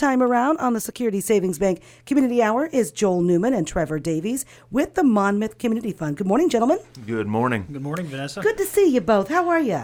time around on the Security Savings Bank Community Hour is Joel Newman and Trevor Davies with the Monmouth Community Fund. Good morning, gentlemen. Good morning. Good morning, Vanessa. Good to see you both. How are you?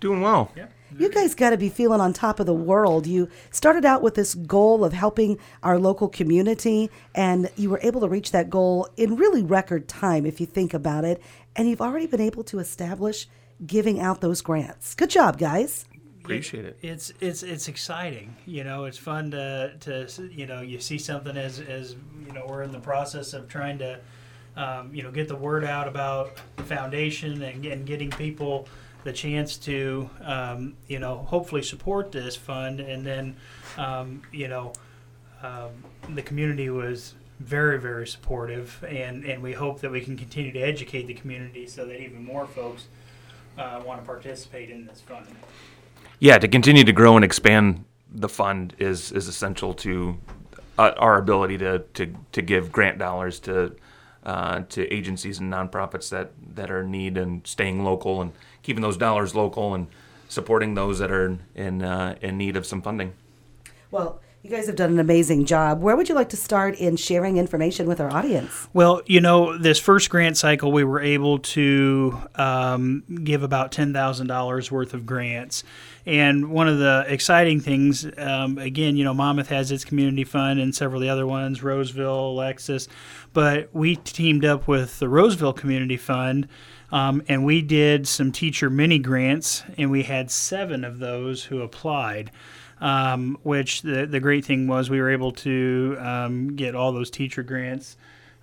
Doing well. Yeah. You guys got to be feeling on top of the world. You started out with this goal of helping our local community, and you were able to reach that goal in really record time, if you think about it. And you've already been able to establish giving out those grants. Good job, guys. Appreciate it. It's it's it's exciting. You know, it's fun to to you know you see something as as you know we're in the process of trying to um, you know get the word out about the foundation and, and getting people the chance to um, you know hopefully support this fund and then um, you know um, the community was very very supportive and and we hope that we can continue to educate the community so that even more folks uh, want to participate in this fund. Yeah, to continue to grow and expand the fund is is essential to uh, our ability to, to, to give grant dollars to uh, to agencies and nonprofits that, that are in need and staying local and keeping those dollars local and supporting those that are in uh, in need of some funding. Well, you guys have done an amazing job. Where would you like to start in sharing information with our audience? Well, you know, this first grant cycle, we were able to um, give about $10,000 worth of grants. And one of the exciting things, um, again, you know, Monmouth has its community fund and several of the other ones, Roseville, Alexis, but we teamed up with the Roseville Community Fund. Um, and we did some teacher mini grants, and we had seven of those who applied um, which the, the great thing was we were able to um, get all those teacher grants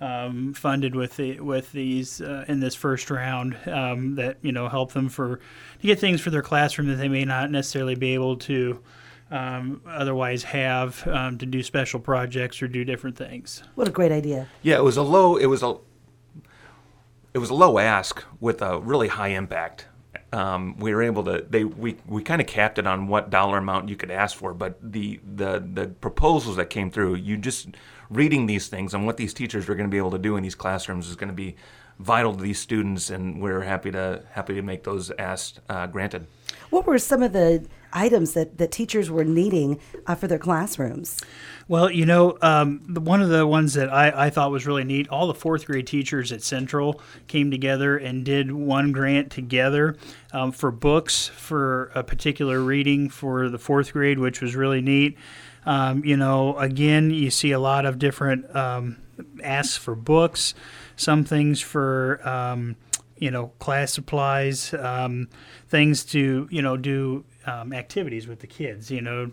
um, funded with the, with these uh, in this first round um, that you know help them for to get things for their classroom that they may not necessarily be able to um, otherwise have um, to do special projects or do different things. What a great idea. Yeah, it was a low. It was a. It was a low ask with a really high impact. Um, we were able to. They we, we kind of capped it on what dollar amount you could ask for, but the the the proposals that came through, you just reading these things and what these teachers are going to be able to do in these classrooms is going to be vital to these students, and we're happy to happy to make those asked uh, granted. What were some of the items that, that teachers were needing uh, for their classrooms? Well, you know, um, the, one of the ones that I, I thought was really neat, all the fourth grade teachers at Central came together and did one grant together um, for books for a particular reading for the fourth grade, which was really neat. Um, you know, again, you see a lot of different um, asks for books, some things for um, you know class supplies, um, things to you know do um, activities with the kids. You know,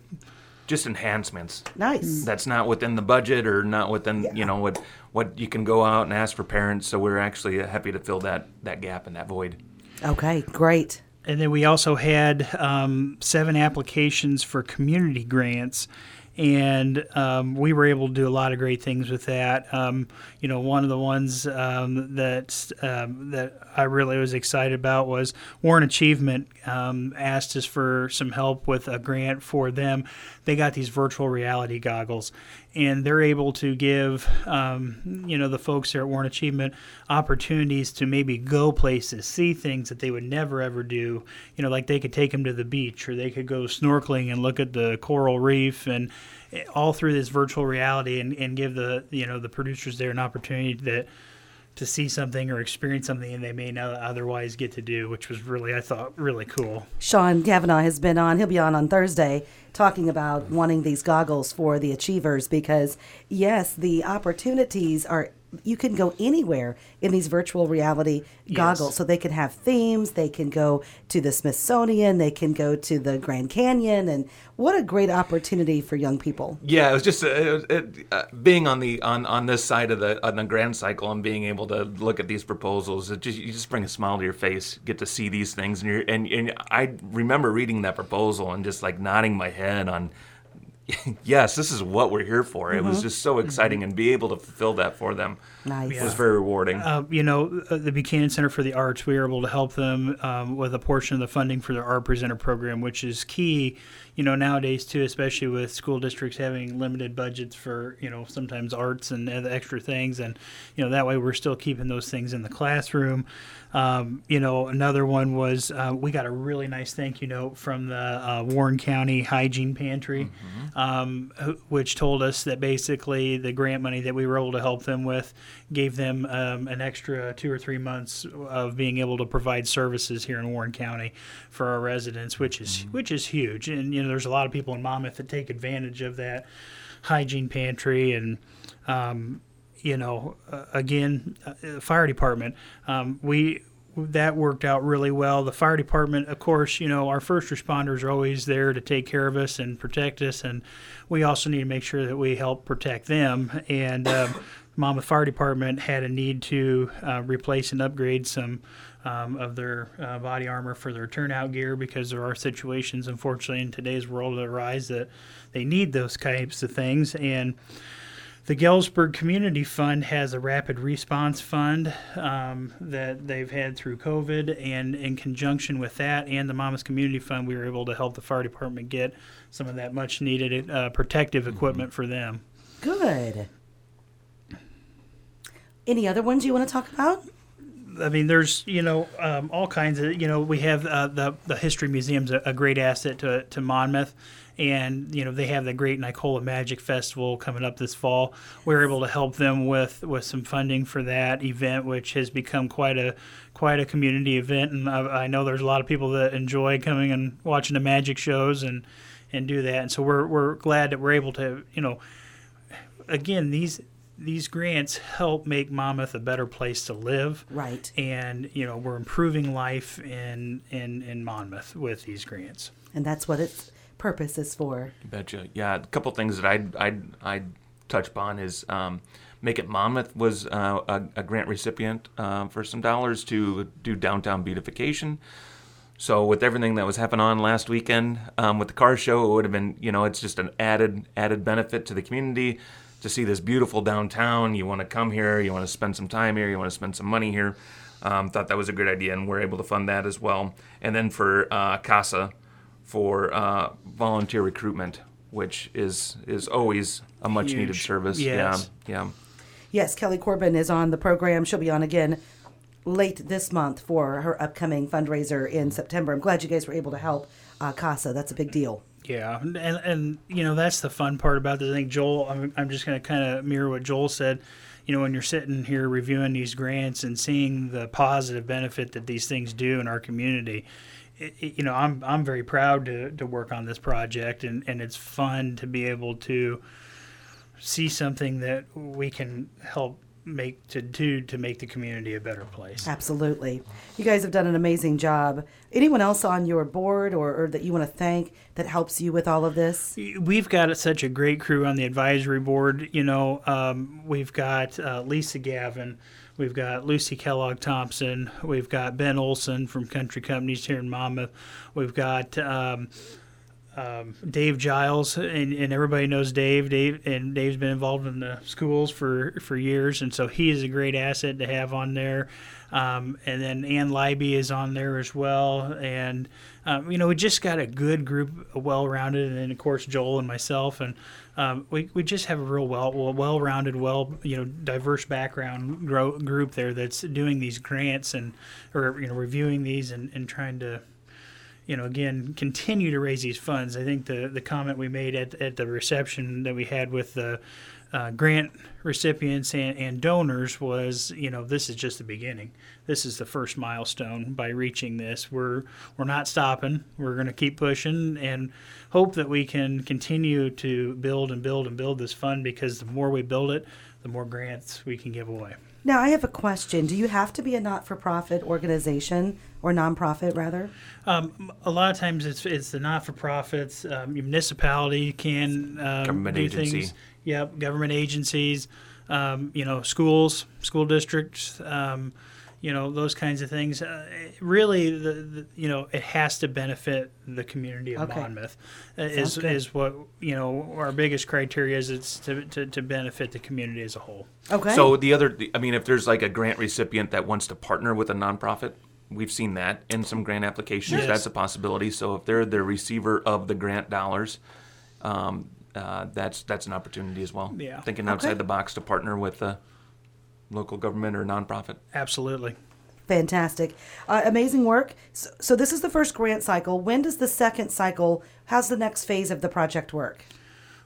Just enhancements. Nice. That's not within the budget or not within Yeah. you know what what you can go out and ask for parents. So we're actually happy to fill that that gap and that void. Okay, great. And then we also had um, seven applications for community grants. And um, we were able to do a lot of great things with that. Um, you know, one of the ones um, that um, that I really was excited about was Warren Achievement um, asked us for some help with a grant for them. They got these virtual reality goggles, and they're able to give um, you know the folks there at Warren Achievement opportunities to maybe go places, see things that they would never ever do. You know, like they could take them to the beach, or they could go snorkeling and look at the coral reef, and eh, all through this virtual reality, and, and give the you know the producers there an opportunity that to see something or experience something they may not otherwise get to do, which was really I thought really cool. Sean Kavanaugh has been on. He'll be on on Thursday talking about wanting these goggles for the achievers because, yes, the opportunities are. You can go anywhere in these virtual reality goggles. Yes. So they can have themes. They can go to the Smithsonian. They can go to the Grand Canyon. And what a great opportunity for young people. Yeah, it was just uh, it, it, uh, being on the on, on this side of the on the grand cycle and being able to look at these proposals. It just you just bring a smile to your face. Get to see these things, and you're and, and I remember reading that proposal and just like nodding my head on. Yes, this is what we're here for. It was just so exciting, and be able to fulfill that for them Nice. was very rewarding. Uh, you know, uh, the Buchanan Center for the Arts, we were able to help them um, with a portion of the funding for their Art Presenter program, which is key, you know nowadays too, especially with school districts having limited budgets for you know sometimes arts and extra things, and you know that way we're still keeping those things in the classroom. Um, you know, another one was uh, we got a really nice thank you note from the uh, Warren County Hygiene Pantry, um, which told us that basically the grant money that we were able to help them with gave them um, an extra two or three months of being able to provide services here in Warren County for our residents, which is which is huge. And you know, there's a lot of people in Monmouth that take advantage of that hygiene pantry and um, you know, uh, again, uh, the fire department, um, we that worked out really well. The fire department, of course, you know, our first responders are always there to take care of us and protect us, and we also need to make sure that we help protect them. And um, Monmouth Fire Department had a need to uh, replace and upgrade some um, of their uh, body armor for their turnout gear because there are situations, unfortunately, in today's world that arise that they need those types of things. And the Galesburg Community Fund has a rapid response fund um, that they've had through COVID, and in conjunction with that and the Monmouth Community Fund, we were able to help the fire department get some of that much needed uh, protective equipment for them. Good. Any other ones you want to talk about? I mean, there's you know um, all kinds of you know we have uh, the the history museum's a, a great asset to to Monmouth, and you know they have the great Nicola Magic Festival coming up this fall. We're able to help them with with some funding for that event, which has become quite a quite a community event, and I, I know there's a lot of people that enjoy coming and watching the magic shows and and do that, and so we're we're glad that we're able to you know again these these grants help make Monmouth a better place to live Right. and you know we're improving life in in in Monmouth with these grants. And that's what its purpose is for. You betcha. Yeah, a couple things that I'd I'd, I'd touch upon is um, Make It Monmouth was uh, a, a grant recipient uh, for some dollars to do downtown beautification. So with everything that was happening on last weekend um, with the car show, it would have been you know it's just an added added benefit to the community to see this beautiful downtown. You want to come here, you want to spend some time here, you want to spend some money here. Um, thought that was a great idea, and we're able to fund that as well. And then for uh, CASA, for uh, volunteer recruitment, which is is always a much needed service. Yes. Yeah, yeah. Yes, Kelly Corbin is on the program. She'll be on again late this month for her upcoming fundraiser in September. I'm glad you guys were able to help uh, CASA. That's a big deal. Yeah, and and you know that's the fun part about this. I think Joel. I'm I'm just going to kind of mirror what Joel said. You know, when you're sitting here reviewing these grants and seeing the positive benefit that these things do in our community, it, it- you know, I'm I'm very proud to, to work on this project, and, and it's fun to be able to see something that we can help make to do to make the community a better place. Absolutely. You guys have done an amazing job. Anyone else on your board or, or that you want to thank that helps you with all of this? We've got such a great crew on the advisory board. You know, um, we've got uh, Lisa Gavin, we've got Lucy Kellogg Thompson, we've got Ben Olson from Country Companies here in Monmouth, we've got um, um, Dave Giles, and, and everybody knows Dave. Dave and Dave's been involved in the schools for for years, and so he is a great asset to have on there. Um, and then Ann Libby is on there as well, and um, you know we just got a good group, well-rounded, and then of course Joel and myself, and um, we, we just have a real well well well-rounded, well you know diverse background gro- group there that's doing these grants and or you know reviewing these and, and trying to you know, again, continue to raise these funds. I think the, the comment we made at, at the reception that we had with the uh, grant recipients and, and donors was, you know, this is just the beginning. This is the first milestone by reaching this. We're we're not stopping. We're going to keep pushing and hope that we can continue to build and build and build this fund because the more we build it, the more grants we can give away. Now, I have a question. Do you have to be a not for profit organization or nonprofit, rather? Um, a lot of times it's it's the not for profits. Um, your municipality can um, Government do agency. things. Yep, government agencies. Um, you know, schools, school districts. You know those kinds of things. Uh, really, the, the you know it has to benefit the community of Okay. Monmouth. uh, Is good. is what you know our biggest criteria is. It's to, to, to benefit the community as a whole. Okay. So the other, I mean, if there's like a grant recipient that wants to partner with a nonprofit, we've seen that in some grant applications. Yes. That's a possibility. So if they're the receiver of the grant dollars, um, uh, that's that's an opportunity as well. Yeah. Thinking Okay. outside the box to partner with a local government or nonprofit. Absolutely. Fantastic. Uh, amazing work. So, so, this is the first grant cycle. When does the second cycle, how's the next phase of the project work?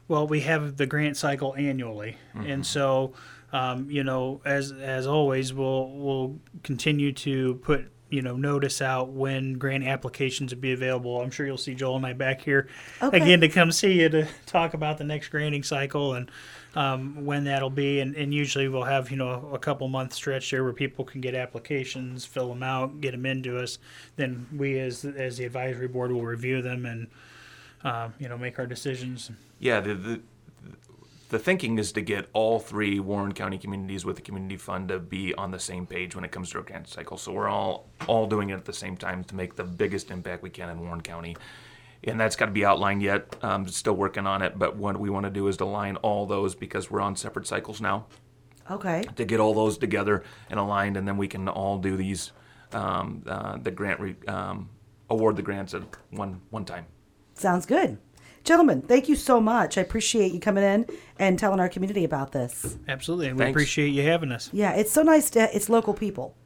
Well, we have the grant cycle annually, and so um, you know, as as always, we'll we'll continue to put you know notice out when grant applications would be available. I'm sure you'll see Joel and I back here Okay. again to come see you to talk about the next granting cycle and um, when that'll be. And, and usually we'll have you know a couple month stretch there where people can get applications, fill them out, get them into us. Then we as as the advisory board will review them and uh, you know make our decisions. Yeah, the, the the thinking is to get all three Warren County communities with the community fund to be on the same page when it comes to our grant cycle. So we're all all doing it at the same time to make the biggest impact we can in Warren County. And that's got to be outlined yet. Um, still working on it, but what we want to do is to align all those because we're on separate cycles now Okay. to get all those together and aligned, and then we can all do these um, uh, the grant re, um, award the grants at one one time. Sounds good. Gentlemen, thank you so much. I appreciate you coming in and telling our community about this. Absolutely, and we Thanks. appreciate you having us. Yeah, it's so nice to it's local people.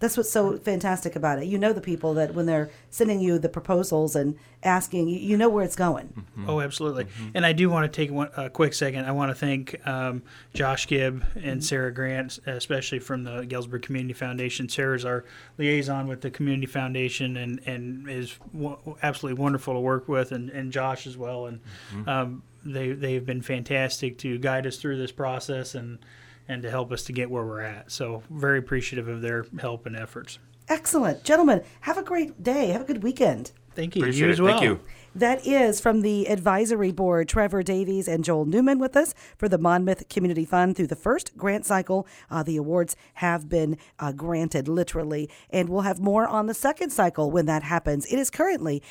That's what's so fantastic about it. You know the people that when they're sending you the proposals and asking, you, you know where it's going. Oh, absolutely. And I do want to take one, a quick second. I want to thank um, Josh Gibb and Sarah Grant, especially from the Galesburg Community Foundation. Sarah's our liaison with the Community Foundation and, and is w- absolutely wonderful to work with, and, and Josh as well. And um, they, they've been fantastic to guide us through this process and, and to help us to get where we're at. So, very appreciative of their help and efforts. Excellent. Gentlemen, have a great day. Have a good weekend. Thank you. Appreciate you as well. Thank you. That is from the advisory board, Trevor Davies and Joel Newman with us for the Monmouth Community Fund through the first grant cycle. Uh, the awards have been uh, granted literally, and we'll have more on the second cycle when that happens. It is currently